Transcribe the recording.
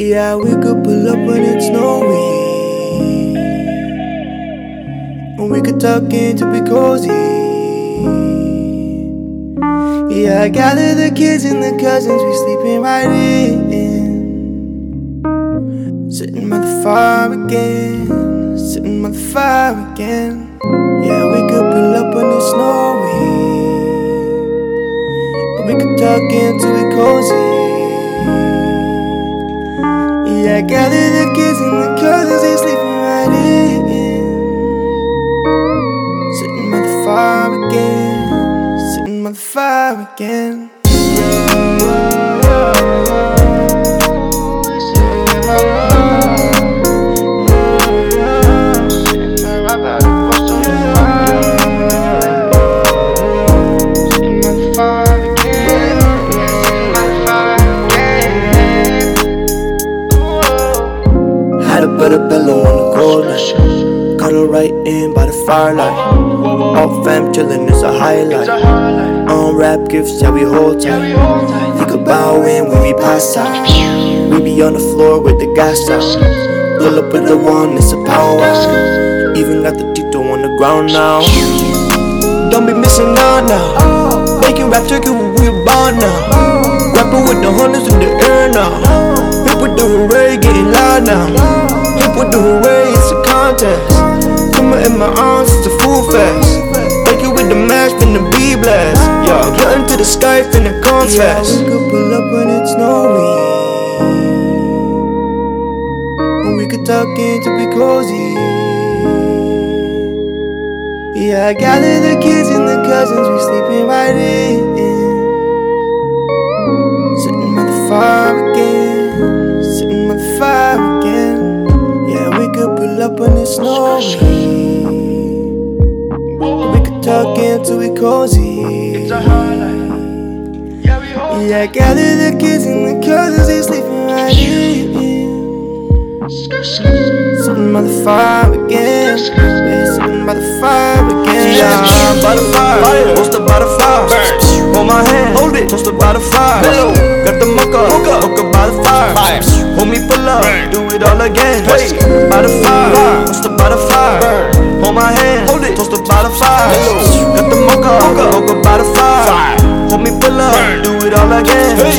Yeah, we could pull up when it's snowing. And we could tuck in to be cozy. Yeah, I gather the kids and the cousins, we sleeping right in. Sitting by the fire again, sitting by the fire again. Yeah, we could pull up when it's snowing. And we could tuck in to be cozy. I gather the kids and the cousins, they sleeping right in. Sitting by the fire again, sitting by the fire again. Had a better pillow on the night. Cuddle right in by the firelight. All fam chillin' is a highlight. Unwrap gifts, yeah, we hold tight. Think about when we pass out. We be on the floor with the gas out. Pull up with the one, it's a power. Even got the Tito on the ground now. Don't be missing out now. Making rap turkey when we born now. Rapping with the hundreds in the air now. Hip with the hooray, getting loud now. With the hooray, it's a contest. Come in my arms, it's a full fest. Take it with the mash, finna be blast. Yeah, nothing to the sky, finna confess. Yeah, we could pull up when it's snowing. And we could tuck in to be cozy. Yeah, I gather the kids and the cousins, We could tuck in till we cozy. Yeah, gather the kids and the cousins, they sleeping right in. Sitting by the fire again. Yeah, sitting by the fire again. Yeah, I'm by the fire, posted by the fire. Hold my hand, hold it, posted by the fire. Got the mocha, mocha. By the fire. Hold me pull up, do it all again. Hey, by the fire, posted by the fire. Hold my hand, hold it, toasted by the fire. Got the mocha, mocha, by the fire. Hold me pull up, do it all again.